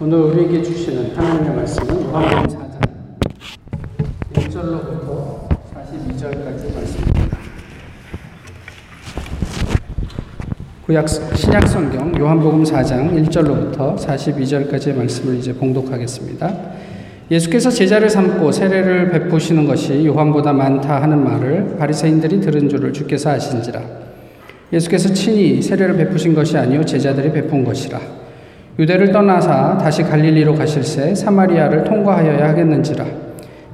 오늘 우리에게 주시는 하나님의 말씀은 요한복음 4장 1절로부터 42절까지 말씀입니다. 구약 신약 성경 요한복음 4장 1절로부터 42절까지의 말씀을 이제 봉독하겠습니다. 예수께서 제자를 삼고 세례를 베푸시는 것이 요한보다 많다 하는 말을 바리새인들이 들은 줄을 주께서 아신지라. 예수께서 친히 세례를 베푸신 것이 아니요 제자들이 베푼 것이라. 유대를 떠나사 다시 갈릴리로 가실새 사마리아를 통과하여야 하겠는지라.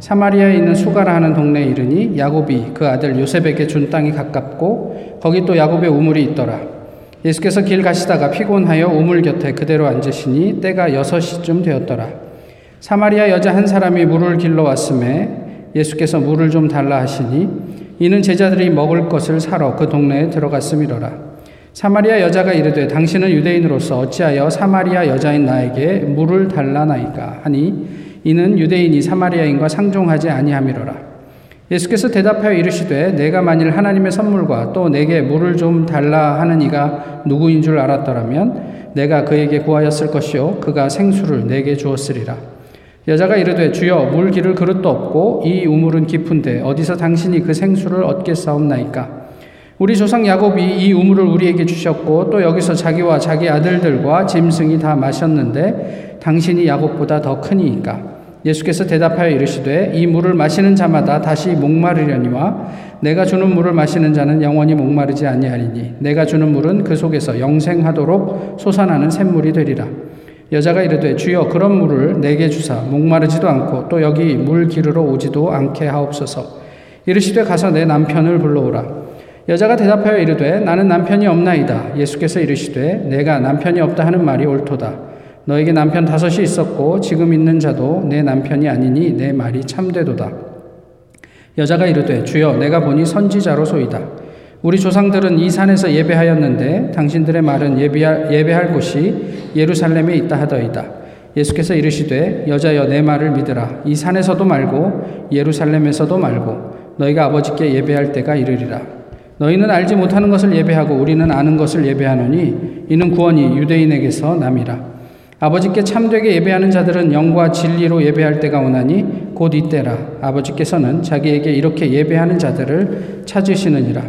사마리아에 있는 수가라 하는 동네에 이르니 야곱이 그 아들 요셉에게 준 땅이 가깝고 거기 또 야곱의 우물이 있더라. 예수께서 길 가시다가 피곤하여 우물 곁에 그대로 앉으시니 때가 여섯 시쯤 되었더라. 사마리아 여자 한 사람이 물을 길러 왔음에 예수께서 물을 좀 달라 하시니 이는 제자들이 먹을 것을 사러 그 동네에 들어갔음이로라. 사마리아 여자가 이르되 당신은 유대인으로서 어찌하여 사마리아 여자인 나에게 물을 달라나이까 하니 이는 유대인이 사마리아인과 상종하지 아니함이로라. 예수께서 대답하여 이르시되 내가 만일 하나님의 선물과 또 내게 물을 좀 달라 하는 이가 누구인 줄 알았더라면 내가 그에게 구하였을 것이요 그가 생수를 내게 주었으리라. 여자가 이르되 주여 물 기를 그릇도 없고 이 우물은 깊은데 어디서 당신이 그 생수를 얻겠사옵나이까 우리 조상 야곱이 이 우물을 우리에게 주셨고 또 여기서 자기와 자기 아들들과 짐승이 다 마셨는데 당신이 야곱보다 더 크니이까. 예수께서 대답하여 이르시되 이 물을 마시는 자마다 다시 목마르려니와 내가 주는 물을 마시는 자는 영원히 목마르지 아니하리니 내가 주는 물은 그 속에서 영생하도록 솟아나는 샘물이 되리라. 여자가 이르되 주여 그런 물을 내게 주사 목마르지도 않고 또 여기 물 기르러 오지도 않게 하옵소서. 이르시되 가서 내 남편을 불러오라 여자가 대답하여 이르되 나는 남편이 없나이다. 예수께서 이르시되 내가 남편이 없다 하는 말이 옳도다. 너에게 남편 다섯이 있었고 지금 있는 자도 내 남편이 아니니 내 말이 참되도다. 여자가 이르되 주여 내가 보니 선지자로소이다. 우리 조상들은 이 산에서 예배하였는데 당신들의 말은 예배할, 곳이 예루살렘에 있다 하더이다. 예수께서 이르시되 여자여 내 말을 믿으라. 이 산에서도 말고 예루살렘에서도 말고 너희가 아버지께 예배할 때가 이르리라. 너희는 알지 못하는 것을 예배하고 우리는 아는 것을 예배하노니 이는 구원이 유대인에게서 남이라. 아버지께 참되게 예배하는 자들은 영과 진리로 예배할 때가 오나니 곧 이때라. 아버지께서는 자기에게 이렇게 예배하는 자들을 찾으시느니라.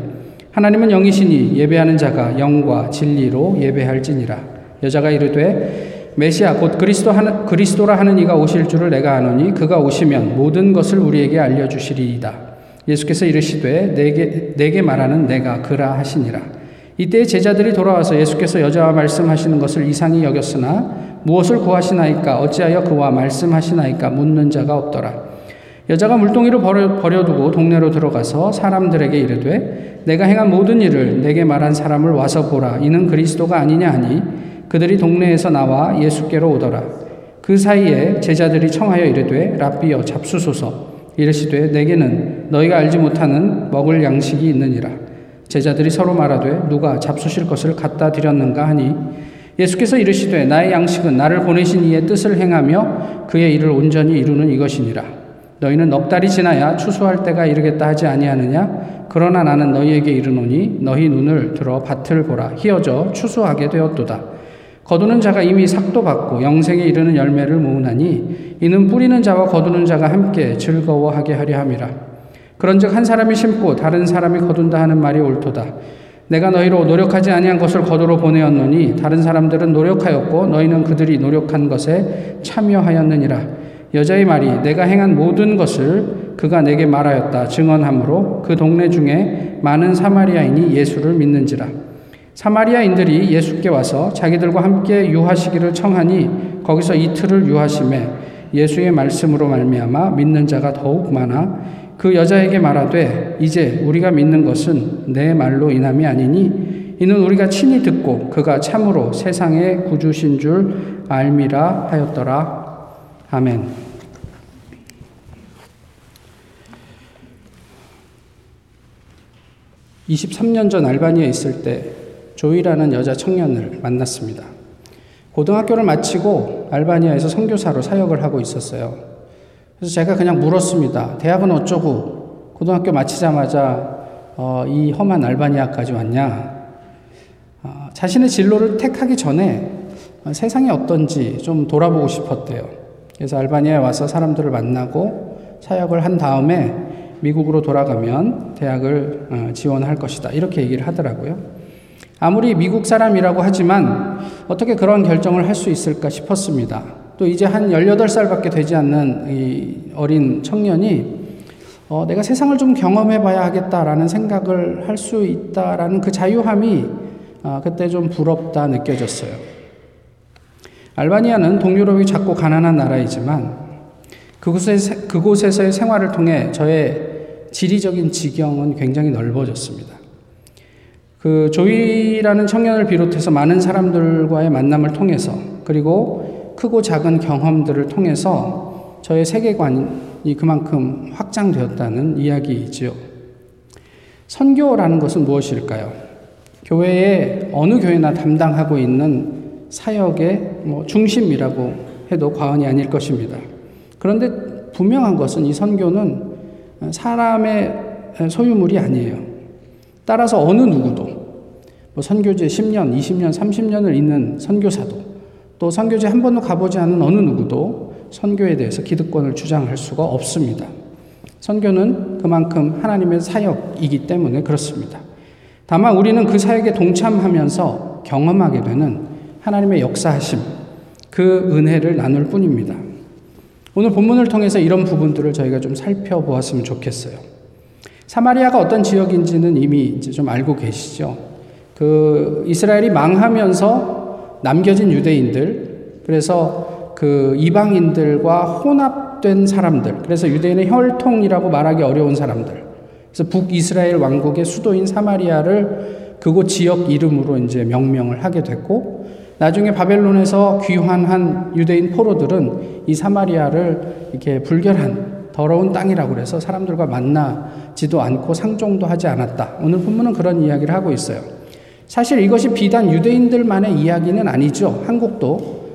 하나님은 영이시니 예배하는 자가 영과 진리로 예배할지니라. 여자가 이르되 메시아 곧 그리스도 하는, 그리스도라 하는 이가 오실 줄을 내가 아노니 그가 오시면 모든 것을 우리에게 알려 주시리이다. 예수께서 이르시되 내게 내게 말하는 내가 그라 하시니라. 이때 제자들이 돌아와서 예수께서 여자와 말씀하시는 것을 이상히 여겼으나 무엇을 구하시나이까 어찌하여 그와 말씀하시나이까 묻는 자가 없더라. 여자가 물동이를 버려, 버려두고 동네로 들어가서 사람들에게 이르되 내가 행한 모든 일을 내게 말한 사람을 와서 보라 이는 그리스도가 아니냐 하니 그들이 동네에서 나와 예수께로 오더라. 그 사이에 제자들이 청하여 이르되 랍비여 잡수소서 이르시되 내게는 너희가 알지 못하는 먹을 양식이 있느니라. 제자들이 서로 말하되 누가 잡수실 것을 갖다 드렸는가 하니 예수께서 이르시되 나의 양식은 나를 보내신 이의 뜻을 행하며 그의 일을 온전히 이루는 이것이니라. 너희는 넉 달이 지나야 추수할 때가 이르겠다 하지 아니하느냐? 그러나 나는 너희에게 이르노니 너희 눈을 들어 밭을 보라. 희어져 추수하게 되었도다. 거두는 자가 이미 삭도 받고 영생에 이르는 열매를 모으나니 이는 뿌리는 자와 거두는 자가 함께 즐거워하게 하려 함이라. 그런즉 한 사람이 심고 다른 사람이 거둔다 하는 말이 옳도다. 내가 너희로 노력하지 아니한 것을 거두러 보내었노니 다른 사람들은 노력하였고 너희는 그들이 노력한 것에 참여하였느니라. 여자의 말이 내가 행한 모든 것을 그가 내게 말하였다 증언하므로 그 동네 중에 많은 사마리아인이 예수를 믿는지라. 사마리아인들이 예수께 와서 자기들과 함께 유하시기를 청하니 거기서 이틀을 유하심에 예수의 말씀으로 말미암아 믿는 자가 더욱 많아 그 여자에게 말하되 이제 우리가 믿는 것은 내 말로 인함이 아니니 이는 우리가 친히 듣고 그가 참으로 세상의 구주신 줄 알미라 하였더라. 아멘. (23년) 전 알바니아에 있을 때 조이라는 여자 청년을 만났습니다. 고등학교를 마치고 알바니아에서 선교사로 사역을 하고 있었어요. 그래서 제가 그냥 물었습니다. 대학은 어쩌고 고등학교 마치자마자 어, 이 험한 알바니아까지 왔냐? 어, 자신의 진로를 택하기 전에 세상이 어떤지 좀 돌아보고 싶었대요. 그래서 알바니아에 와서 사람들을 만나고 사역을 한 다음에 미국으로 돌아가면 대학을 어, 지원할 것이다. 이렇게 얘기를 하더라고요. 아무리 미국 사람이라고 하지만 어떻게 그런 결정을 할 수 있을까 싶었습니다. 또 이제 한 18살밖에 되지 않는 이 어린 청년이 어, 내가 세상을 좀 경험해 봐야 하겠다라는 생각을 할 수 있다라는 그 자유함이 어, 그때 좀 부럽다 느껴졌어요. 알바니아는 동유럽이 작고 가난한 나라이지만 그곳에, 그곳에서의 생활을 통해 저의 지리적인 지경은 굉장히 넓어졌습니다. 그 조이라는 청년을 비롯해서 많은 사람들과의 만남을 통해서 그리고 크고 작은 경험들을 통해서 저의 세계관이 그만큼 확장되었다는 이야기이지요. 선교라는 것은 무엇일까요? 교회에 어느 교회나 담당하고 있는 사역의 뭐 중심이라고 해도 과언이 아닐 것입니다. 그런데 분명한 것은 이 선교는 사람의 소유물이 아니에요. 따라서 어느 누구도 뭐 선교제 10년, 20년, 30년을 있는 선교사도 또 선교제 한 번도 가보지 않은 어느 누구도 선교에 대해서 기득권을 주장할 수가 없습니다. 선교는 그만큼 하나님의 사역이기 때문에 그렇습니다. 다만 우리는 그 사역에 동참하면서 경험하게 되는 하나님의 역사하심, 그 은혜를 나눌 뿐입니다. 오늘 본문을 통해서 이런 부분들을 저희가 좀 살펴보았으면 좋겠어요. 사마리아가 어떤 지역인지는 이미 이제 좀 알고 계시죠. 그 이스라엘이 망하면서 남겨진 유대인들, 그래서 그 이방인들과 혼합된 사람들, 그래서 유대인의 혈통이라고 말하기 어려운 사람들, 그래서 북이스라엘 왕국의 수도인 사마리아를 그곳 지역 이름으로 이제 명명을 하게 됐고, 나중에 바벨론에서 귀환한 유대인 포로들은 이 사마리아를 이렇게 불결한 더러운 땅이라고 그래서 사람들과 만나지도 않고 상종도 하지 않았다. 오늘 본문은 그런 이야기를 하고 있어요. 사실 이것이 비단 유대인들만의 이야기는 아니죠. 한국도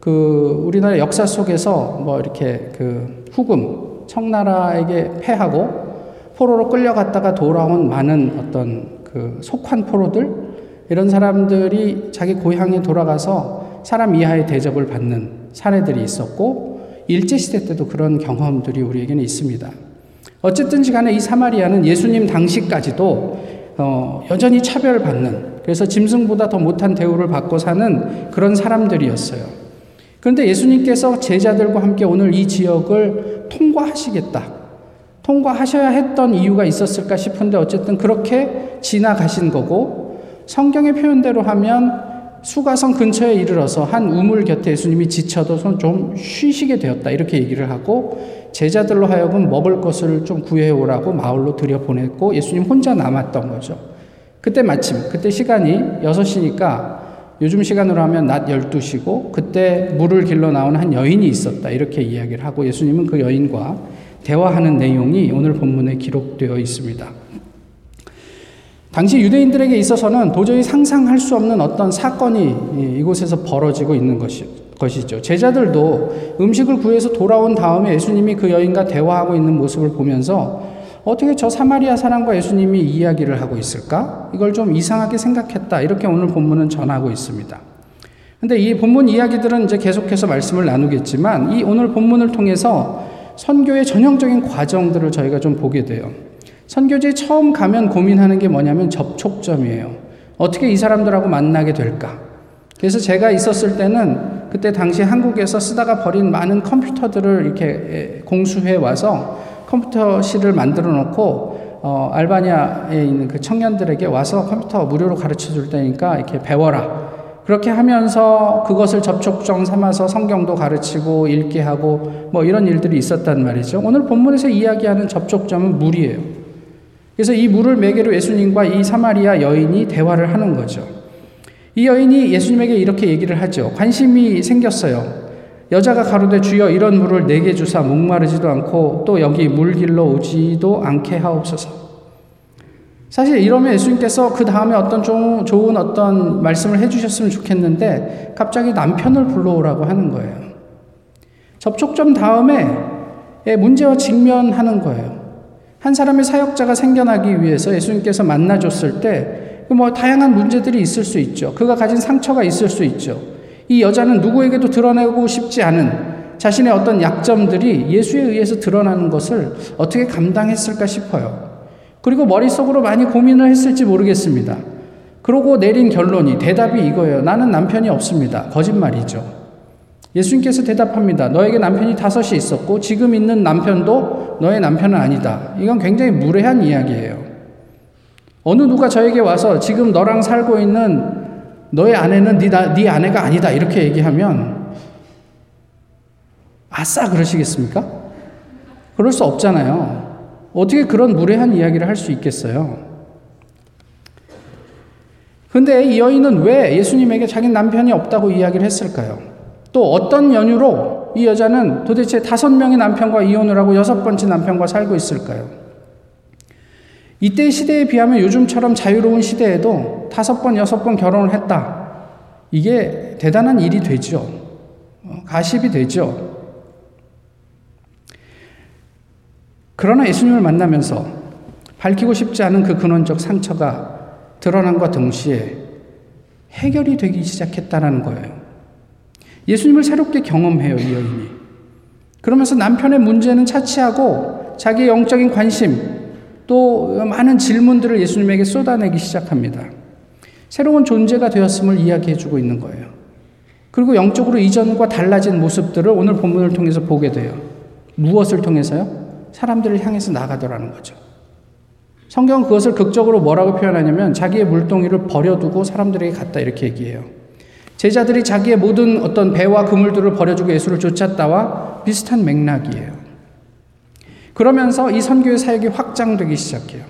그 우리나라 역사 속에서 뭐 이렇게 그 후금 청나라에게 패하고 포로로 끌려갔다가 돌아온 많은 어떤 그 속한 포로들 이런 사람들이 자기 고향에 돌아가서 사람 이하의 대접을 받는 사례들이 있었고 일제시대 때도 그런 경험들이 우리에게는 있습니다. 어쨌든지 간에 이 사마리아는 예수님 당시까지도 어, 여전히 차별받는 그래서 짐승보다 더 못한 대우를 받고 사는 그런 사람들이었어요. 그런데 예수님께서 제자들과 함께 오늘 이 지역을 통과하시겠다. 통과하셔야 했던 이유가 있었을까 싶은데 어쨌든 그렇게 지나가신 거고 성경의 표현대로 하면 수가성 근처에 이르러서 한 우물 곁에 예수님이 지쳐도 좀 쉬시게 되었다. 이렇게 얘기를 하고 제자들로 하여금 먹을 것을 좀 구해오라고 마을로 들여보냈고 예수님 혼자 남았던 거죠. 그때 마침, 그때 시간이 6시니까 요즘 시간으로 하면 낮 12시고 그때 물을 길러 나온 한 여인이 있었다. 이렇게 이야기를 하고 예수님은 그 여인과 대화하는 내용이 오늘 본문에 기록되어 있습니다. 당시 유대인들에게 있어서는 도저히 상상할 수 없는 어떤 사건이 이곳에서 벌어지고 있는 것이, 것이죠. 제자들도 음식을 구해서 돌아온 다음에 예수님이 그 여인과 대화하고 있는 모습을 보면서 어떻게 저 사마리아 사람과 예수님이 이야기를 하고 있을까? 이걸 좀 이상하게 생각했다. 이렇게 오늘 본문은 전하고 있습니다. 근데 이 본문 이야기들은 이제 계속해서 말씀을 나누겠지만 이 오늘 본문을 통해서 선교의 전형적인 과정들을 저희가 좀 보게 돼요. 선교지에 처음 가면 고민하는 게 뭐냐면 접촉점이에요. 어떻게 이 사람들하고 만나게 될까? 그래서 제가 있었을 때는 그때 당시 한국에서 쓰다가 버린 많은 컴퓨터들을 이렇게 공수해 와서 컴퓨터실을 만들어 놓고 어, 알바니아에 있는 그 청년들에게 와서 컴퓨터 무료로 가르쳐 줄 테니까 이렇게 배워라. 그렇게 하면서 그것을 접촉점 삼아서 성경도 가르치고 읽게 하고 뭐 이런 일들이 있었단 말이죠. 오늘 본문에서 이야기하는 접촉점은 물이에요. 그래서 이 물을 매개로 예수님과 이 사마리아 여인이 대화를 하는 거죠. 이 여인이 예수님에게 이렇게 얘기를 하죠. 관심이 생겼어요. 여자가 가로되 주여 이런 물을 내게 주사 목마르지도 않고 또 여기 물 길러 오지도 않게 하옵소서. 사실 이러면 예수님께서 그 다음에 어떤 좀 좋은 어떤 말씀을 해주셨으면 좋겠는데 갑자기 남편을 불러오라고 하는 거예요. 접촉점 다음에 문제와 직면하는 거예요. 한 사람의 사역자가 생겨나기 위해서 예수님께서 만나줬을 때, 뭐 다양한 문제들이 있을 수 있죠. 그가 가진 상처가 있을 수 있죠. 이 여자는 누구에게도 드러내고 싶지 않은 자신의 어떤 약점들이 예수에 의해서 드러나는 것을 어떻게 감당했을까 싶어요. 그리고 머릿속으로 많이 고민을 했을지 모르겠습니다. 그러고 내린 결론이 대답이 이거예요. 나는 남편이 없습니다. 거짓말이죠. 예수님께서 대답합니다. 너에게 남편이 다섯이 있었고 지금 있는 남편도 너의 남편은 아니다. 이건 굉장히 무례한 이야기예요. 어느 누가 저에게 와서 지금 너랑 살고 있는 너의 아내는 네, 네 아내가 아니다. 이렇게 얘기하면 아싸 그러시겠습니까? 그럴 수 없잖아요. 어떻게 그런 무례한 이야기를 할 수 있겠어요? 근데 이 여인은 왜 예수님에게 자기 남편이 없다고 이야기를 했을까요? 또 어떤 연유로 이 여자는 도대체 다섯 명의 남편과 이혼을 하고 여섯 번째 남편과 살고 있을까요? 이때 시대에 비하면 요즘처럼 자유로운 시대에도 다섯 번, 여섯 번 결혼을 했다. 이게 대단한 일이 되죠. 어, 가십이 되죠. 그러나 예수님을 만나면서 밝히고 싶지 않은 그 근원적 상처가 드러난과 동시에 해결이 되기 시작했다는 거예요. 예수님을 새롭게 경험해요, 이 여인이. 그러면서 남편의 문제는 차치하고 자기의 영적인 관심, 또 많은 질문들을 예수님에게 쏟아내기 시작합니다. 새로운 존재가 되었음을 이야기해 주고 있는 거예요. 그리고 영적으로 이전과 달라진 모습들을 오늘 본문을 통해서 보게 돼요. 무엇을 통해서요? 사람들을 향해서 나가더라는 거죠. 성경은 그것을 극적으로 뭐라고 표현하냐면 자기의 물동이를 버려두고 사람들에게 갔다 이렇게 얘기해요. 제자들이 자기의 모든 어떤 배와 그물들을 버려주고 예수를 쫓았다와 비슷한 맥락이에요. 그러면서 이 선교의 사역이 확장되기 시작해요.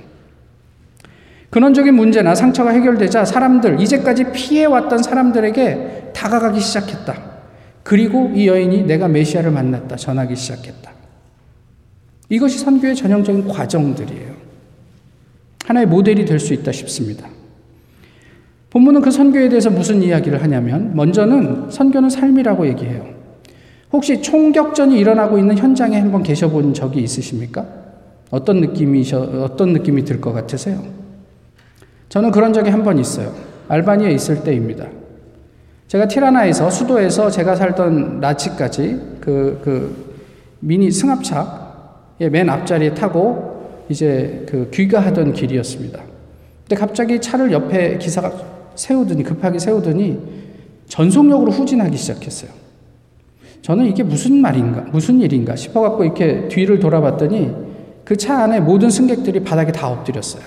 근원적인 문제나 상처가 해결되자 사람들, 이제까지 피해왔던 사람들에게 다가가기 시작했다. 그리고 이 여인이 내가 메시아를 만났다. 전하기 시작했다. 이것이 선교의 전형적인 과정들이에요. 하나의 모델이 될 수 있다 싶습니다. 본문은 그 선교에 대해서 무슨 이야기를 하냐면 먼저는 선교는 삶이라고 얘기해요. 혹시 총격전이 일어나고 있는 현장에 한번 계셔본 적이 있으십니까? 어떤 느낌이 어떤 느낌이 들 것 같으세요? 저는 그런 적이 한 번 있어요. 알바니아에 있을 때입니다. 제가 티라나에서 수도에서 제가 살던 라치까지 그, 그 미니 승합차의 맨 앞자리에 타고 이제 그 귀가하던 길이었습니다. 근데 갑자기 차를 옆에 기사가 세우더니 급하게 세우더니 전속력으로 후진하기 시작했어요. 저는 이게 무슨 말인가, 무슨 일인가 싶어갖고 이렇게 뒤를 돌아봤더니 그 차 안에 모든 승객들이 바닥에 다 엎드렸어요.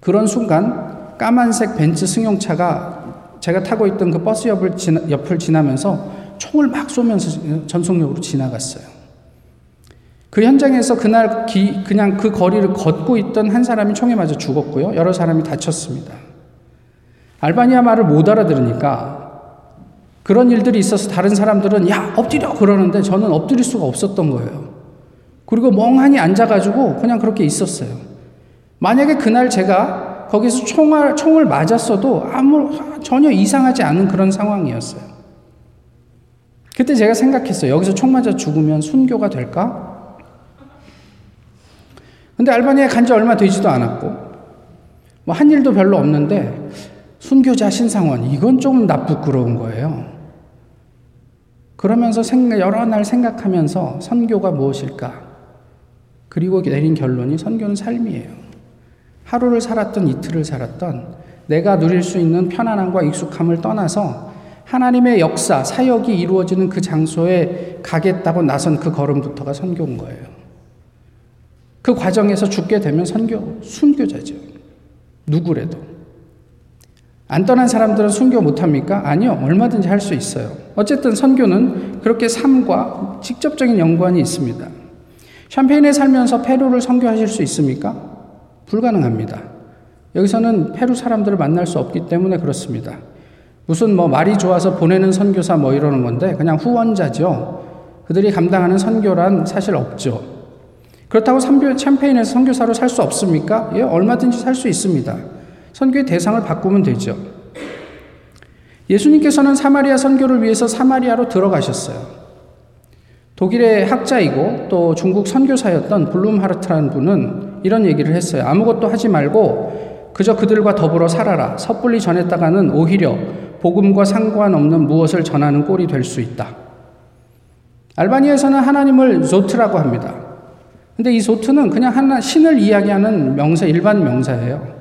그런 순간 까만색 벤츠 승용차가 제가 타고 있던 그 버스 옆을, 지나, 옆을 지나면서 총을 막 쏘면서 전속력으로 지나갔어요. 그 현장에서 그날 기, 그냥 그 거리를 걷고 있던 한 사람이 총에 맞아 죽었고요. 여러 사람이 다쳤습니다. 알바니아 말을 못 알아들으니까 그런 일들이 있어서 다른 사람들은 야 엎드려 그러는데 저는 엎드릴 수가 없었던 거예요. 그리고 멍하니 앉아가지고 그냥 그렇게 있었어요. 만약에 그날 제가 거기서 총알, 총을 맞았어도 아무 전혀 이상하지 않은 그런 상황이었어요. 그때 제가 생각했어요. 여기서 총 맞아 죽으면 순교가 될까? 근데 알바니아에 간 지 얼마 되지도 않았고, 뭐 한 일도 별로 없는데, 순교자 신상원, 이건 좀 나쁘끄러운 거예요. 그러면서 여러 날 생각하면서 선교가 무엇일까? 그리고 내린 결론이 선교는 삶이에요. 하루를 살았던 이틀을 살았던 내가 누릴 수 있는 편안함과 익숙함을 떠나서 하나님의 역사, 사역이 이루어지는 그 장소에 가겠다고 나선 그 걸음부터가 선교인 거예요. 그 과정에서 죽게 되면 선교, 순교자죠. 누구래도. 안 떠난 사람들은 순교 못합니까? 아니요. 얼마든지 할 수 있어요. 어쨌든 선교는 그렇게 삶과 직접적인 연관이 있습니다. 샴페인에 살면서 페루를 선교하실 수 있습니까? 불가능합니다. 여기서는 페루 사람들을 만날 수 없기 때문에 그렇습니다. 무슨 뭐 말이 좋아서 보내는 선교사 뭐 이러는 건데 그냥 후원자죠. 그들이 감당하는 선교란 사실 없죠. 그렇다고 샴페인에서 선교사로 살 수 없습니까? 예, 얼마든지 살 수 있습니다. 선교의 대상을 바꾸면 되죠. 예수님께서는 사마리아 선교를 위해서 사마리아로 들어가셨어요. 독일의 학자이고 또 중국 선교사였던 블룸하르트라는 분은 이런 얘기를 했어요. 아무것도 하지 말고 그저 그들과 더불어 살아라. 섣불리 전했다가는 오히려 복음과 상관없는 무엇을 전하는 꼴이 될 수 있다. 알바니아에서는 하나님을 조트라고 합니다. 근데 이 조트는 그냥 하나 신을 이야기하는 명사 일반 명사예요.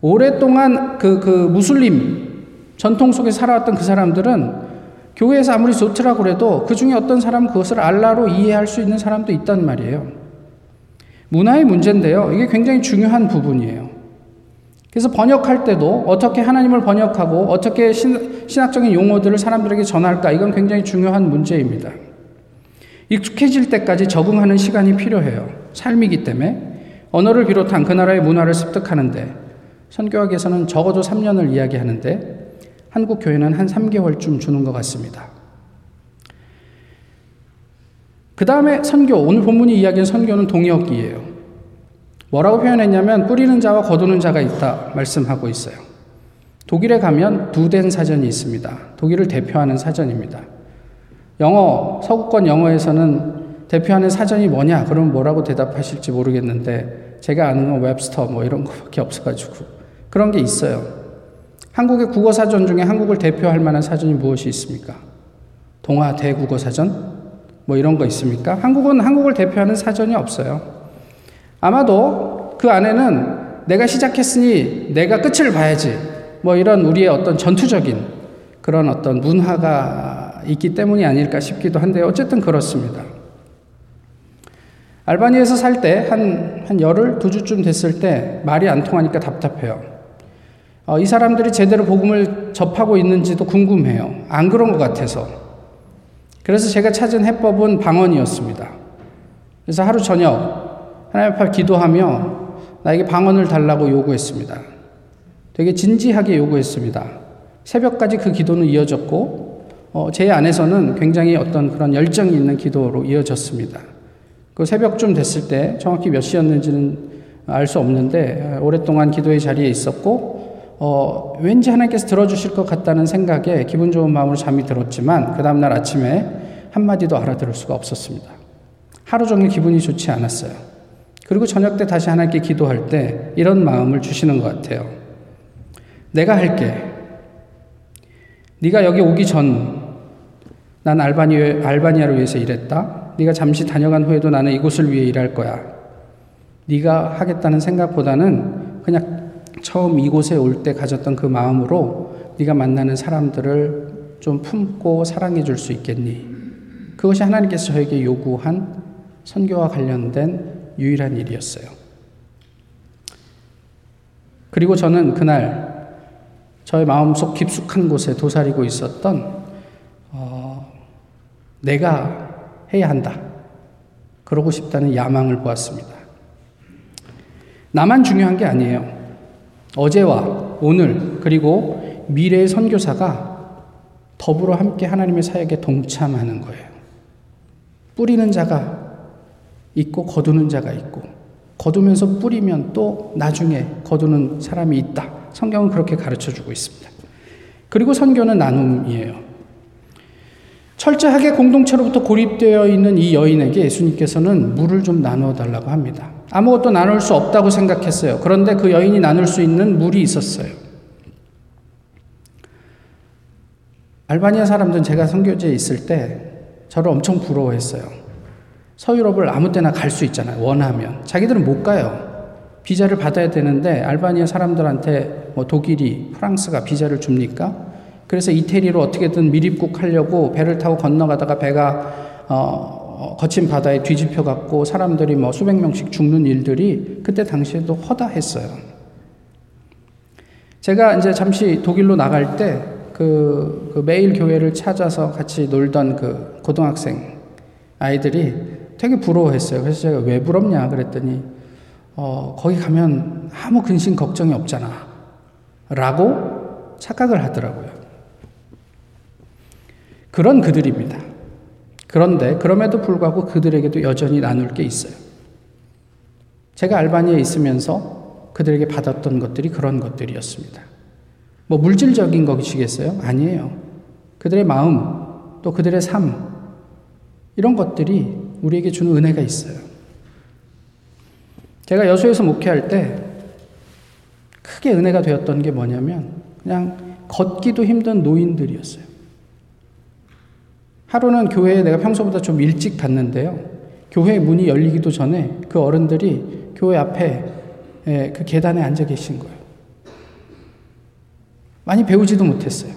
오랫동안 그, 그 무슬림 전통 속에 살아왔던 그 사람들은 교회에서 아무리 좋더라고 그래도 그 중에 어떤 사람은 그것을 알라로 이해할 수 있는 사람도 있단 말이에요. 문화의 문제인데요. 이게 굉장히 중요한 부분이에요. 그래서 번역할 때도 어떻게 하나님을 번역하고 어떻게 신, 신학적인 용어들을 사람들에게 전할까 이건 굉장히 중요한 문제입니다. 익숙해질 때까지 적응하는 시간이 필요해요. 삶이기 때문에 언어를 비롯한 그 나라의 문화를 습득하는데 선교학에서는 적어도 3년을 이야기하는데 한국 교회는 한 3개월쯤 주는 것 같습니다. 그 다음에 선교, 오늘 본문이 이야기한 선교는 동역이에요. 뭐라고 표현했냐면 뿌리는 자와 거두는 자가 있다 말씀하고 있어요. 독일에 가면 두덴 사전이 있습니다. 독일을 대표하는 사전입니다. 영어, 서구권 영어에서는 대표하는 사전이 뭐냐? 그러면 뭐라고 대답하실지 모르겠는데 제가 아는 건 웹스터 뭐 이런 거밖에 없어가지고 그런 게 있어요. 한국의 국어 사전 중에 한국을 대표할 만한 사전이 무엇이 있습니까? 동아 대국어 사전? 뭐 이런 거 있습니까? 한국은 한국을 대표하는 사전이 없어요. 아마도 그 안에는 내가 시작했으니 내가 끝을 봐야지. 뭐 이런 우리의 어떤 전투적인 그런 어떤 문화가 있기 때문이 아닐까 싶기도 한데 어쨌든 그렇습니다. 알바니에서 살 때 한, 한 열흘, 두 주쯤 됐을 때 말이 안 통하니까 답답해요. 어, 이 사람들이 제대로 복음을 접하고 있는지도 궁금해요. 안 그런 것 같아서. 그래서 제가 찾은 해법은 방언이었습니다. 그래서 하루 저녁 하나님 앞에 기도하며 나에게 방언을 달라고 요구했습니다. 되게 진지하게 요구했습니다. 새벽까지 그 기도는 이어졌고 어, 제 안에서는 굉장히 어떤 그런 열정이 있는 기도로 이어졌습니다. 그 새벽쯤 됐을 때 정확히 몇 시였는지는 알 수 없는데 오랫동안 기도의 자리에 있었고 어, 왠지 하나님께서 들어주실 것 같다는 생각에 기분 좋은 마음으로 잠이 들었지만 그 다음날 아침에 한마디도 알아들을 수가 없었습니다. 하루 종일 기분이 좋지 않았어요. 그리고 저녁 때 다시 하나님께 기도할 때 이런 마음을 주시는 것 같아요. 내가 할게. 네가 여기 오기 전 난 알바니, 알바니아를 위해서 일했다. 네가 잠시 다녀간 후에도 나는 이곳을 위해 일할 거야. 네가 하겠다는 생각보다는 그냥 처음 이곳에 올 때 가졌던 그 마음으로 네가 만나는 사람들을 좀 품고 사랑해 줄 수 있겠니? 그것이 하나님께서 저에게 요구한 선교와 관련된 유일한 일이었어요. 그리고 저는 그날 저의 마음속 깊숙한 곳에 도사리고 있었던 어, 내가 해야 한다. 그러고 싶다는 야망을 보았습니다. 나만 중요한 게 아니에요. 어제와 오늘 그리고 미래의 선교사가 더불어 함께 하나님의 사역에 동참하는 거예요. 뿌리는 자가 있고 거두는 자가 있고 거두면서 뿌리면 또 나중에 거두는 사람이 있다. 성경은 그렇게 가르쳐 주고 있습니다. 그리고 선교는 나눔이에요. 철저하게 공동체로부터 고립되어 있는 이 여인에게 예수님께서는 물을 좀 나누어 달라고 합니다. 아무것도 나눌 수 없다고 생각했어요. 그런데 그 여인이 나눌 수 있는 물이 있었어요. 알바니아 사람들은 제가 선교지에 있을 때 저를 엄청 부러워했어요. 서유럽을 아무 때나 갈 수 있잖아요. 원하면. 자기들은 못 가요. 비자를 받아야 되는데 알바니아 사람들한테 뭐 독일이 프랑스가 비자를 줍니까? 그래서 이태리로 어떻게든 밀입국 하려고 배를 타고 건너가다가 배가 어, 거친 바다에 뒤집혀 갖고 사람들이 뭐 수백 명씩 죽는 일들이 그때 당시에도 허다했어요. 제가 이제 잠시 독일로 나갈 때 그, 그 매일 교회를 찾아서 같이 놀던 그 고등학생 아이들이 되게 부러워했어요. 그래서 제가 왜 부럽냐 그랬더니 어, 거기 가면 아무 근심 걱정이 없잖아. 라고 착각을 하더라고요. 그런 그들입니다. 그런데 그럼에도 불구하고 그들에게도 여전히 나눌 게 있어요. 제가 알바니아에 있으면서 그들에게 받았던 것들이 그런 것들이었습니다. 뭐 물질적인 것이겠어요? 아니에요. 그들의 마음, 또 그들의 삶, 이런 것들이 우리에게 주는 은혜가 있어요. 제가 여수에서 목회할 때 크게 은혜가 되었던 게 뭐냐면 그냥 걷기도 힘든 노인들이었어요. 하루는 교회에 내가 평소보다 좀 일찍 갔는데요. 교회 문이 열리기도 전에 그 어른들이 교회 앞에 예, 그 계단에 앉아 계신 거예요. 많이 배우지도 못했어요.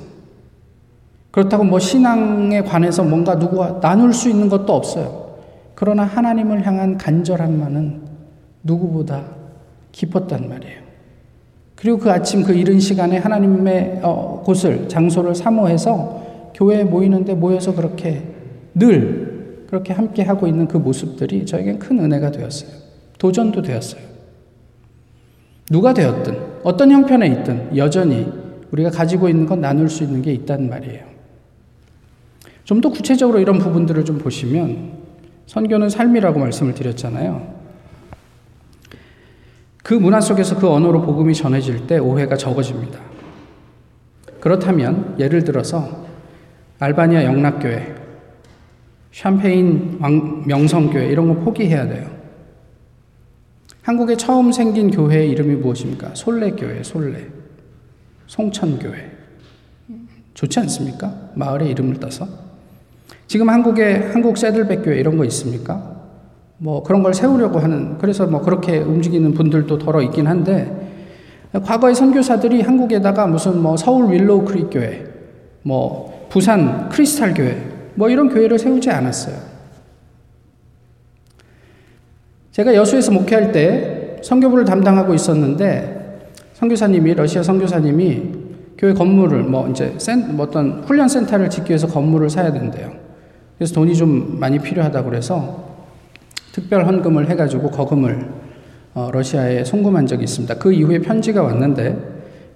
그렇다고 뭐 신앙에 관해서 뭔가 누구와 나눌 수 있는 것도 없어요. 그러나 하나님을 향한 간절함만은 누구보다 깊었단 말이에요. 그리고 그 아침 그 이른 시간에 하나님의 어, 곳을 장소를 사모해서 교회에 모이는데 모여서 그렇게 늘 그렇게 함께 하고 있는 그 모습들이 저에겐 큰 은혜가 되었어요. 도전도 되었어요. 누가 되었든 어떤 형편에 있든 여전히 우리가 가지고 있는 건 나눌 수 있는 게 있단 말이에요. 좀 더 구체적으로 이런 부분들을 좀 보시면 선교는 삶이라고 말씀을 드렸잖아요. 그 문화 속에서 그 언어로 복음이 전해질 때 오해가 적어집니다. 그렇다면 예를 들어서 알바니아 영락교회, 샴페인 명성교회 이런 거 포기해야 돼요. 한국에 처음 생긴 교회의 이름이 무엇입니까? 솔레교회, 솔레. 송천교회. 좋지 않습니까? 마을의 이름을 따서. 지금 한국에 한국 새들백교회 이런 거 있습니까? 뭐 그런 걸 세우려고 하는 그래서 뭐 그렇게 움직이는 분들도 더러 있긴 한데 과거의 선교사들이 한국에다가 무슨 뭐 서울 윌로우 크릭 교회, 뭐 부산 크리스탈 교회, 뭐 이런 교회를 세우지 않았어요. 제가 여수에서 목회할 때 선교부를 담당하고 있었는데 선교사님이 러시아 선교사님이 교회 건물을 뭐 이제 센, 뭐 어떤 훈련 센터를 짓기 위해서 건물을 사야 된대요. 그래서 돈이 좀 많이 필요하다고 그래서 특별 헌금을 해가지고 거금을 어, 러시아에 송금한 적이 있습니다. 그 이후에 편지가 왔는데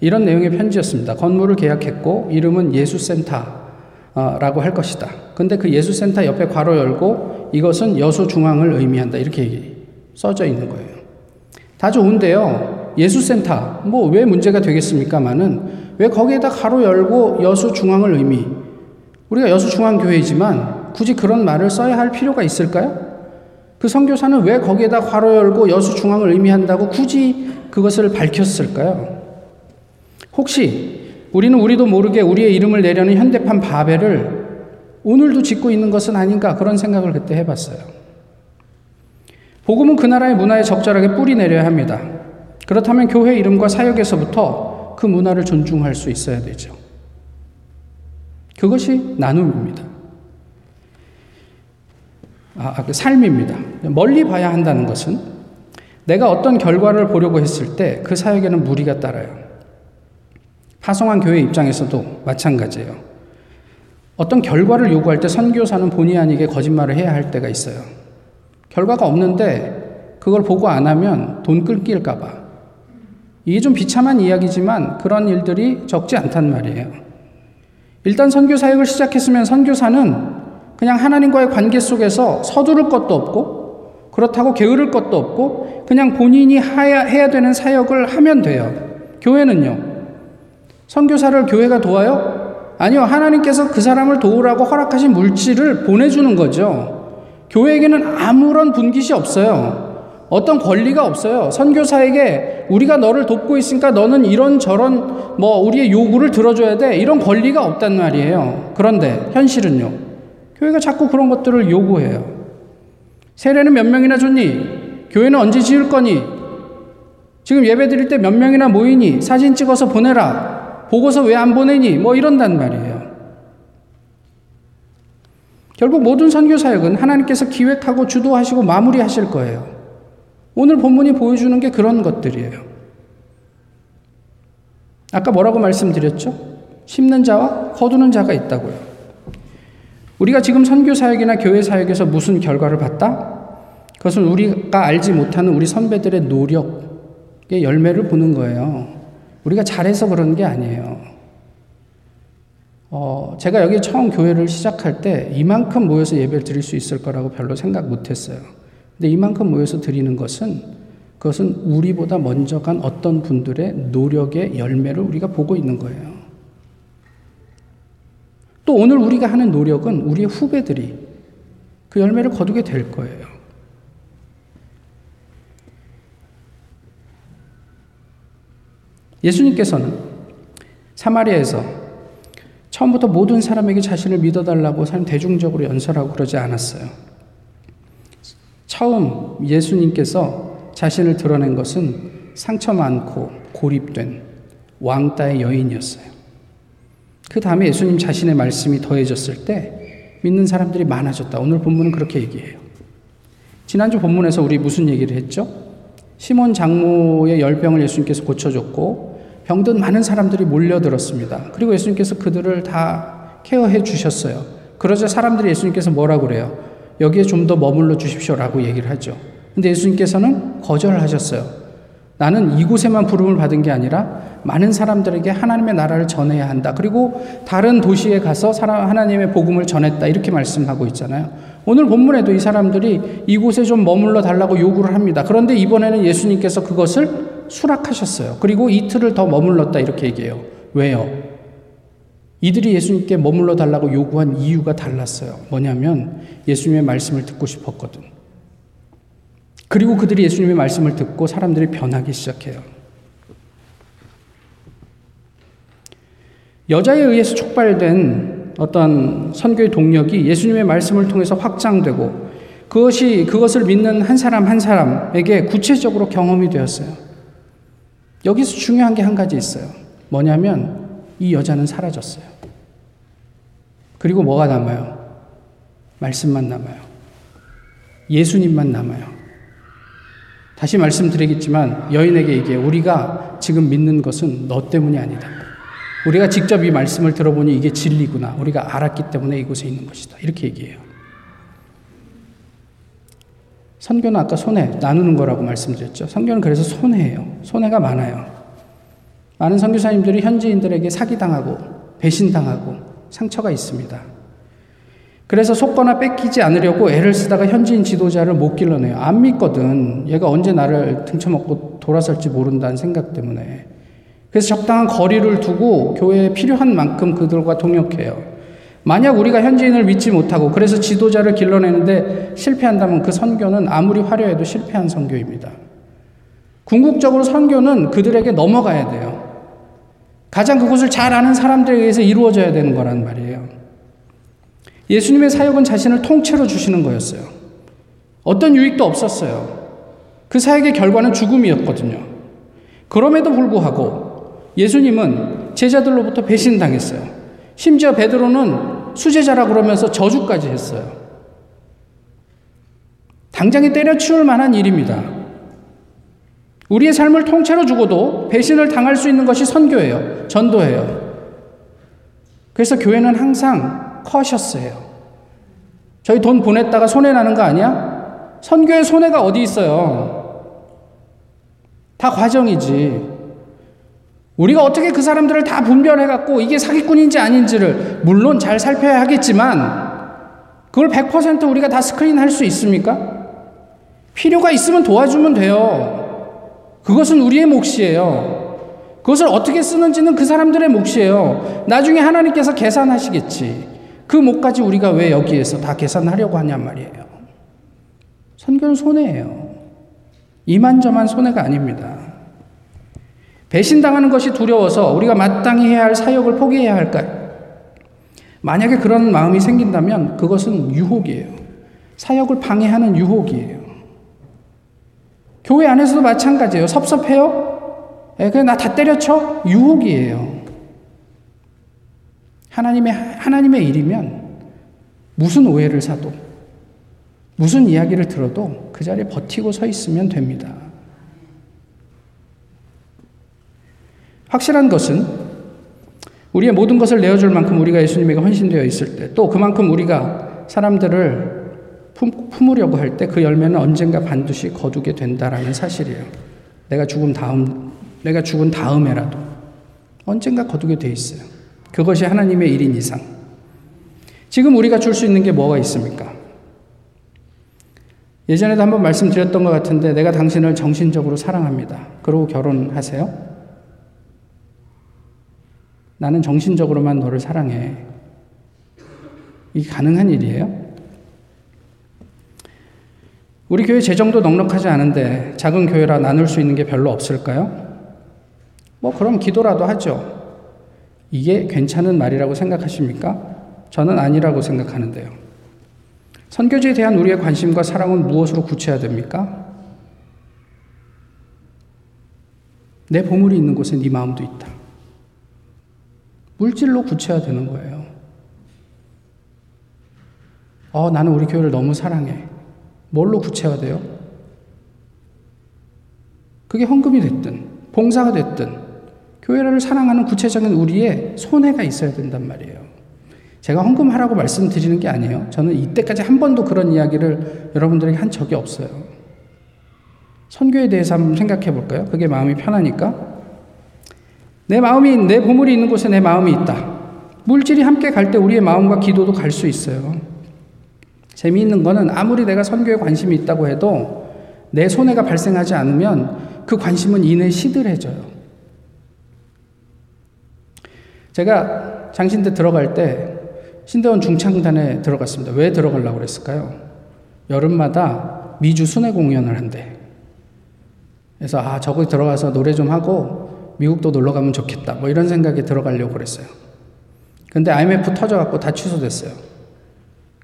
이런 내용의 편지였습니다. 건물을 계약했고 이름은 예수센터 라고 할 것이다. 근데 그 예수센터 옆에 괄호 열고 이것은 여수 중앙을 의미한다. 이렇게 써져 있는 거예요. 다 좋은데요. 예수센터 뭐 왜 문제가 되겠습니까만은 왜 거기에다 가로 열고 여수 중앙을 의미 우리가 여수 중앙교회이지만 굳이 그런 말을 써야 할 필요가 있을까요? 그 선교사는 왜 거기에다 괄호 열고 여수 중앙을 의미한다고 굳이 그것을 밝혔을까요? 혹시 우리는 우리도 모르게 우리의 이름을 내려는 현대판 바벨을 오늘도 짓고 있는 것은 아닌가 그런 생각을 그때 해봤어요. 복음은 그 나라의 문화에 적절하게 뿌리 내려야 합니다. 그렇다면 교회 이름과 사역에서부터 그 문화를 존중할 수 있어야 되죠. 그것이 나눔입니다. 아, 아, 그 삶입니다. 멀리 봐야 한다는 것은 내가 어떤 결과를 보려고 했을 때 그 사역에는 무리가 따라요. 파송한 교회 입장에서도 마찬가지예요. 어떤 결과를 요구할 때 선교사는 본의 아니게 거짓말을 해야 할 때가 있어요. 결과가 없는데 그걸 보고 안 하면 돈 끌길까봐. 이게 좀 비참한 이야기지만 그런 일들이 적지 않단 말이에요. 일단 선교 사역을 시작했으면 선교사는 그냥 하나님과의 관계 속에서 서두를 것도 없고 그렇다고 게으를 것도 없고 그냥 본인이 해야 되는 사역을 하면 돼요. 교회는요. 선교사를 교회가 도와요? 아니요. 하나님께서 그 사람을 도우라고 허락하신 물질을 보내주는 거죠. 교회에게는 아무런 분깃이 없어요. 어떤 권리가 없어요. 선교사에게 우리가 너를 돕고 있으니까 너는 이런 저런 뭐 우리의 요구를 들어줘야 돼. 이런 권리가 없단 말이에요. 그런데 현실은요. 교회가 자꾸 그런 것들을 요구해요. 세례는 몇 명이나 줬니? 교회는 언제 지을 거니? 지금 예배 드릴 때 몇 명이나 모이니? 사진 찍어서 보내라. 보고서 왜 안 보내니? 뭐 이런단 말이에요. 결국 모든 선교 사역은 하나님께서 기획하고 주도하시고 마무리하실 거예요. 오늘 본문이 보여주는 게 그런 것들이에요. 아까 뭐라고 말씀드렸죠? 심는 자와 거두는 자가 있다고요. 우리가 지금 선교 사역이나 교회 사역에서 무슨 결과를 봤다? 그것은 우리가 알지 못하는 우리 선배들의 노력의 열매를 보는 거예요. 우리가 잘해서 그런 게 아니에요. 어, 제가 여기 처음 교회를 시작할 때 이만큼 모여서 예배를 드릴 수 있을 거라고 별로 생각 못 했어요. 근데 이만큼 모여서 드리는 것은 그것은 우리보다 먼저 간 어떤 분들의 노력의 열매를 우리가 보고 있는 거예요. 또 오늘 우리가 하는 노력은 우리의 후배들이 그 열매를 거두게 될 거예요. 예수님께서는 사마리아에서 처음부터 모든 사람에게 자신을 믿어달라고 사람 대중적으로 연설하고 그러지 않았어요. 처음 예수님께서 자신을 드러낸 것은 상처 많고 고립된 왕따의 여인이었어요. 그 다음에 예수님 자신의 말씀이 더해졌을 때 믿는 사람들이 많아졌다. 오늘 본문은 그렇게 얘기해요. 지난주 본문에서 우리 무슨 얘기를 했죠? 시몬 장모의 열병을 예수님께서 고쳐줬고 병든 많은 사람들이 몰려들었습니다. 그리고 예수님께서 그들을 다 케어해 주셨어요. 그러자 사람들이 예수님께서 뭐라고 그래요? 여기에 좀 더 머물러 주십시오라고 얘기를 하죠. 근데 예수님께서는 거절하셨어요. 나는 이곳에만 부름을 받은 게 아니라 많은 사람들에게 하나님의 나라를 전해야 한다. 그리고 다른 도시에 가서 사람, 하나님의 복음을 전했다. 이렇게 말씀하고 있잖아요. 오늘 본문에도 이 사람들이 이곳에 좀 머물러 달라고 요구를 합니다. 그런데 이번에는 예수님께서 그것을 수락하셨어요. 그리고 이틀을 더 머물렀다. 이렇게 얘기해요. 왜요? 이들이 예수님께 머물러 달라고 요구한 이유가 달랐어요. 뭐냐면 예수님의 말씀을 듣고 싶었거든. 그리고 그들이 예수님의 말씀을 듣고 사람들이 변하기 시작해요. 여자에 의해서 촉발된 어떤 선교의 동력이 예수님의 말씀을 통해서 확장되고 그것이 그것을 믿는 한 사람 한 사람에게 구체적으로 경험이 되었어요. 여기서 중요한 게 한 가지 있어요. 뭐냐면 이 여자는 사라졌어요. 그리고 뭐가 남아요? 말씀만 남아요. 예수님만 남아요. 다시 말씀드리겠지만 여인에게 얘기해 우리가 지금 믿는 것은 너 때문이 아니다. 우리가 직접 이 말씀을 들어보니 이게 진리구나. 우리가 알았기 때문에 이곳에 있는 것이다. 이렇게 얘기해요. 선교는 아까 손해, 나누는 거라고 말씀드렸죠. 선교는 그래서 손해예요. 손해가 많아요. 많은 선교사님들이 현지인들에게 사기당하고 배신당하고 상처가 있습니다. 그래서 속거나 뺏기지 않으려고 애를 쓰다가 현지인 지도자를 못 길러내요. 안 믿거든. 얘가 언제 나를 등쳐먹고 돌아설지 모른다는 생각 때문에. 그래서 적당한 거리를 두고 교회에 필요한 만큼 그들과 동역해요. 만약 우리가 현지인을 믿지 못하고 그래서 지도자를 길러내는데 실패한다면 그 선교는 아무리 화려해도 실패한 선교입니다. 궁극적으로 선교는 그들에게 넘어가야 돼요. 가장 그곳을 잘 아는 사람들에 의해서 이루어져야 되는 거란 말이에요. 예수님의 사역은 자신을 통째로 주시는 거였어요. 어떤 유익도 없었어요. 그 사역의 결과는 죽음이었거든요. 그럼에도 불구하고 예수님은 제자들로부터 배신당했어요. 심지어 베드로는 수제자라 그러면서 저주까지 했어요. 당장에 때려치울 만한 일입니다. 우리의 삶을 통째로 죽어도 배신을 당할 수 있는 것이 선교예요. 전도예요. 그래서 교회는 항상 커셨어요. 저희 돈 보냈다가 손해나는 거 아니야? 선교의 손해가 어디 있어요? 다 과정이지. 우리가 어떻게 그 사람들을 다 분별해갖고 이게 사기꾼인지 아닌지를 물론 잘 살펴야 하겠지만 그걸 100% 우리가 다 스크린 할 수 있습니까? 필요가 있으면 도와주면 돼요. 그것은 우리의 몫이에요. 그것을 어떻게 쓰는지는 그 사람들의 몫이에요. 나중에 하나님께서 계산하시겠지. 그 몫까지 우리가 왜 여기에서 다 계산하려고 하냔 말이에요. 선교는 손해예요. 이만저만 손해가 아닙니다. 배신당하는 것이 두려워서 우리가 마땅히 해야 할 사역을 포기해야 할까요? 만약에 그런 마음이 생긴다면 그것은 유혹이에요. 사역을 방해하는 유혹이에요. 교회 안에서도 마찬가지예요. 섭섭해요? 예, 그냥 나 다 때려쳐? 유혹이에요. 하나님의, 하나님의 일이면 무슨 오해를 사도, 무슨 이야기를 들어도 그 자리에 버티고 서 있으면 됩니다. 확실한 것은 우리의 모든 것을 내어줄 만큼 우리가 예수님에게 헌신되어 있을 때, 또 그만큼 우리가 사람들을 품, 품으려고 할 때 그 열매는 언젠가 반드시 거두게 된다라는 사실이에요. 내가 죽은 다음, 내가 죽은 다음에라도 언젠가 거두게 돼 있어요. 그것이 하나님의 일인 이상. 지금 우리가 줄 수 있는 게 뭐가 있습니까? 예전에도 한번 말씀드렸던 것 같은데 내가 당신을 정신적으로 사랑합니다. 그러고 결혼하세요? 나는 정신적으로만 너를 사랑해. 이게 가능한 일이에요? 우리 교회 재정도 넉넉하지 않은데 작은 교회라 나눌 수 있는 게 별로 없을까요? 뭐 그럼 기도라도 하죠. 이게 괜찮은 말이라고 생각하십니까? 저는 아니라고 생각하는데요. 선교지에 대한 우리의 관심과 사랑은 무엇으로 구체화됩니까? 내 보물이 있는 곳에 네 마음도 있다. 물질로 구체화되는 거예요. 어, 나는 우리 교회를 너무 사랑해. 뭘로 구체화돼요? 그게 헌금이 됐든, 봉사가 됐든, 교회를 사랑하는 구체적인 우리의 손해가 있어야 된단 말이에요. 제가 헌금하라고 말씀드리는 게 아니에요. 저는 이때까지 한 번도 그런 이야기를 여러분들에게 한 적이 없어요. 선교에 대해서 한번 생각해 볼까요? 그게 마음이 편하니까. 내 마음이, 내 보물이 있는 곳에 내 마음이 있다. 물질이 함께 갈 때 우리의 마음과 기도도 갈 수 있어요. 재미있는 거는 아무리 내가 선교에 관심이 있다고 해도 내 손해가 발생하지 않으면 그 관심은 이내 시들해져요. 제가 장신대 들어갈 때 신대원 중창단에 들어갔습니다. 왜 들어가려고 그랬을까요? 여름마다 미주 순회 공연을 한대. 그래서 아, 저기 들어가서 노래 좀 하고 미국도 놀러 가면 좋겠다. 뭐 이런 생각에 들어가려고 그랬어요. 근데 IMF 터져갖고 다 취소됐어요.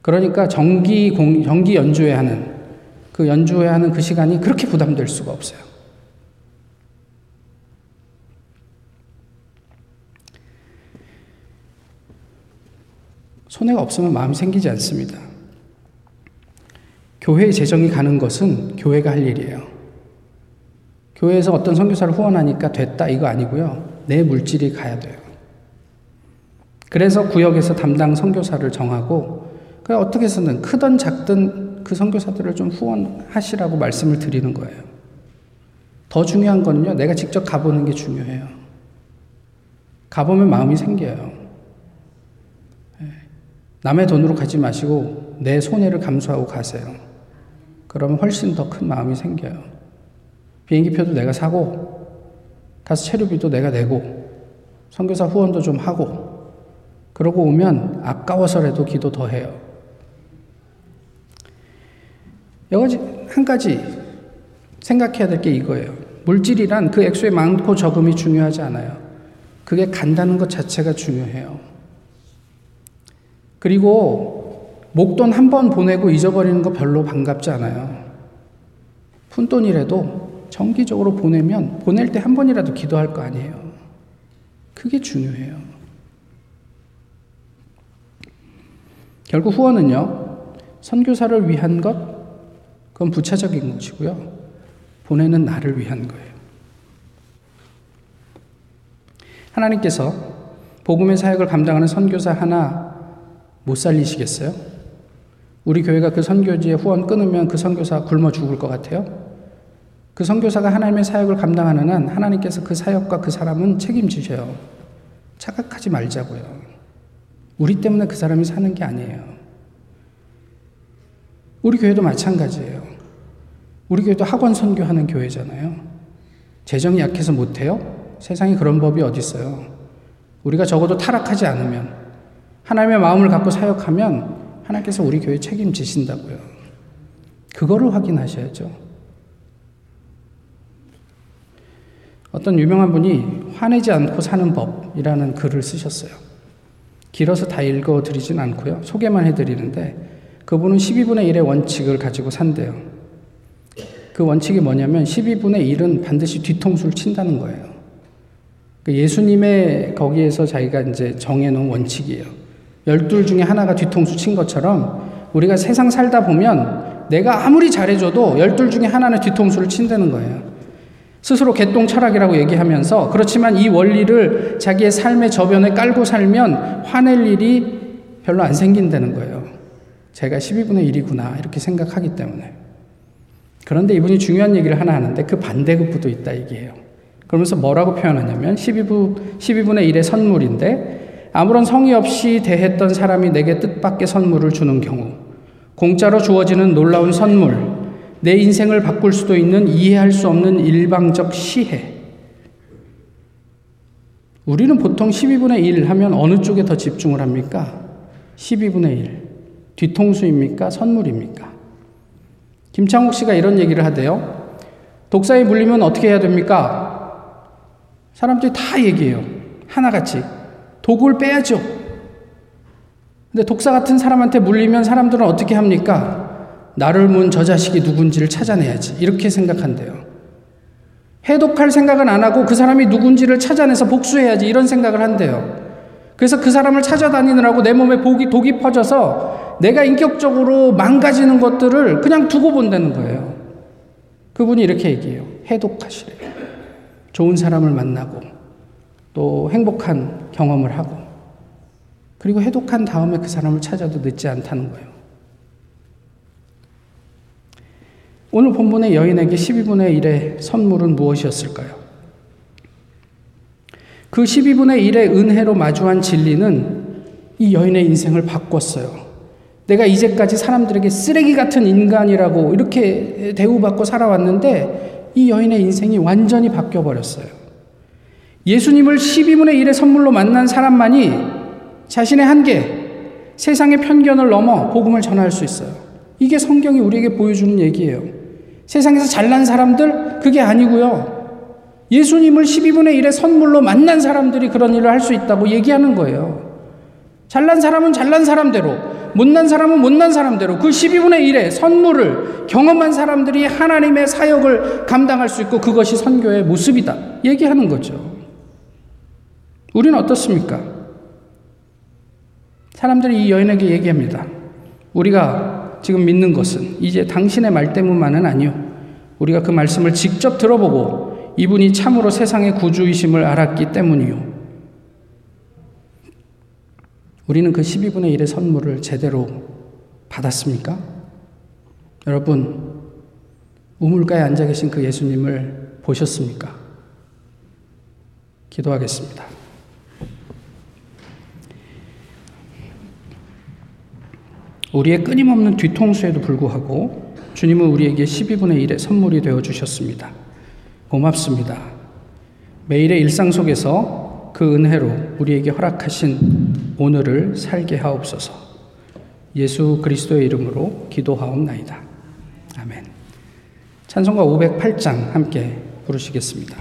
그러니까 정기 공, 정기 연주회 하는 그 연주회 하는 그 시간이 그렇게 부담될 수가 없어요. 손해가 없으면 마음이 생기지 않습니다. 교회의 재정이 가는 것은 교회가 할 일이에요. 교회에서 어떤 선교사를 후원하니까 됐다 이거 아니고요. 내 물질이 가야 돼요. 그래서 구역에서 담당 선교사를 정하고 그 어떻게 해서는 크든 작든 그 선교사들을 좀 후원하시라고 말씀을 드리는 거예요. 더 중요한 거는요. 내가 직접 가보는 게 중요해요. 가보면 마음이 생겨요. 남의 돈으로 가지 마시고 내 손해를 감수하고 가세요. 그러면 훨씬 더 큰 마음이 생겨요. 비행기표도 내가 사고, 가서 체류비도 내가 내고, 선교사 후원도 좀 하고, 그러고 오면 아까워서라도 기도 더 해요. 여가지 한 가지 생각해야 될 게 이거예요. 물질이란 그 액수의 많고 적음이 중요하지 않아요. 그게 간다는 것 자체가 중요해요. 그리고 목돈 한 번 보내고 잊어버리는 거 별로 반갑지 않아요. 푼돈이라도 정기적으로 보내면 보낼 때 한 번이라도 기도할 거 아니에요. 그게 중요해요. 결국 후원은요, 선교사를 위한 것, 그건 부차적인 것이고요. 보내는 나를 위한 거예요. 하나님께서 복음의 사역을 감당하는 선교사 하나 못 살리시겠어요? 우리 교회가 그 선교지에 후원 끊으면 그 선교사 굶어 죽을 것 같아요? 그 선교사가 하나님의 사역을 감당하는 한 하나님께서 그 사역과 그 사람은 책임지셔요. 착각하지 말자고요. 우리 때문에 그 사람이 사는 게 아니에요. 우리 교회도 마찬가지예요. 우리 교회도 학원 선교하는 교회잖아요. 재정이 약해서 못해요? 세상에 그런 법이 어디 있어요? 우리가 적어도 타락하지 않으면 하나님의 마음을 갖고 사역하면 하나님께서 우리 교회 책임지신다고요. 그거를 확인하셔야죠. 어떤 유명한 분이 화내지 않고 사는 법이라는 글을 쓰셨어요. 길어서 다 읽어 드리진 않고요. 소개만 해 드리는데 그분은 12분의 1의 원칙을 가지고 산대요. 그 원칙이 뭐냐면 12분의 1은 반드시 뒤통수를 친다는 거예요. 그 예수님의 거기에서 자기가 이제 정해놓은 원칙이에요. 열둘 중에 하나가 뒤통수 친 것처럼 우리가 세상 살다 보면 내가 아무리 잘해줘도 열둘 중에 하나는 뒤통수를 친다는 거예요. 스스로 개똥 철학이라고 얘기하면서 그렇지만 이 원리를 자기의 삶의 저변에 깔고 살면 화낼 일이 별로 안 생긴다는 거예요. 제가 12분의 1이구나 이렇게 생각하기 때문에. 그런데 이분이 중요한 얘기를 하나 하는데 그 반대급부도 있다 얘기해요. 그러면서 뭐라고 표현하냐면 12분, 12분의 1의 선물인데 아무런 성의 없이 대했던 사람이 내게 뜻밖의 선물을 주는 경우, 공짜로 주어지는 놀라운 선물, 내 인생을 바꿀 수도 있는 이해할 수 없는 일방적 시해. 우리는 보통 12분의 1 하면 어느 쪽에 더 집중을 합니까? 12분의 1. 뒤통수입니까? 선물입니까? 김창욱 씨가 이런 얘기를 하대요. 독사에 물리면 어떻게 해야 됩니까? 사람들이 다 얘기해요. 하나같이. 도구를 빼야죠. 근데 독사 같은 사람한테 물리면 사람들은 어떻게 합니까? 나를 문 저 자식이 누군지를 찾아내야지. 이렇게 생각한대요. 해독할 생각은 안 하고 그 사람이 누군지를 찾아내서 복수해야지. 이런 생각을 한대요. 그래서 그 사람을 찾아다니느라고 내 몸에 독이, 독이 퍼져서 내가 인격적으로 망가지는 것들을 그냥 두고 본다는 거예요. 그분이 이렇게 얘기해요. 해독하시래요. 좋은 사람을 만나고 또 행복한 경험을 하고 그리고 해독한 다음에 그 사람을 찾아도 늦지 않다는 거예요. 오늘 본문의 여인에게 12분의 1의 선물은 무엇이었을까요? 그 12분의 1의 은혜로 마주한 진리는 이 여인의 인생을 바꿨어요. 내가 이제까지 사람들에게 쓰레기 같은 인간이라고 이렇게 대우받고 살아왔는데 이 여인의 인생이 완전히 바뀌어버렸어요. 예수님을 12분의 1의 선물로 만난 사람만이 자신의 한계, 세상의 편견을 넘어 복음을 전할 수 있어요. 이게 성경이 우리에게 보여주는 얘기예요. 세상에서 잘난 사람들, 그게 아니고요. 예수님을 12분의 1의 선물로 만난 사람들이 그런 일을 할 수 있다고 얘기하는 거예요. 잘난 사람은 잘난 사람대로, 못난 사람은 못난 사람대로 그 12분의 1의 선물을 경험한 사람들이 하나님의 사역을 감당할 수 있고 그것이 선교의 모습이다. 얘기하는 거죠. 우리는 어떻습니까? 사람들이 이 여인에게 얘기합니다. 우리가 지금 믿는 것은 이제 당신의 말 때문만은 아니요. 우리가 그 말씀을 직접 들어보고 이분이 참으로 세상의 구주이심을 알았기 때문이요. 우리는 그 12분의 1의 선물을 제대로 받았습니까? 여러분, 우물가에 앉아 계신 그 예수님을 보셨습니까? 기도하겠습니다. 우리의 끊임없는 뒤통수에도 불구하고 주님은 우리에게 12분의 1의 선물이 되어 주셨습니다. 고맙습니다. 매일의 일상 속에서 그 은혜로 우리에게 허락하신 오늘을 살게 하옵소서. 예수 그리스도의 이름으로 기도하옵나이다. 아멘. 찬송가 508장 함께 부르시겠습니다.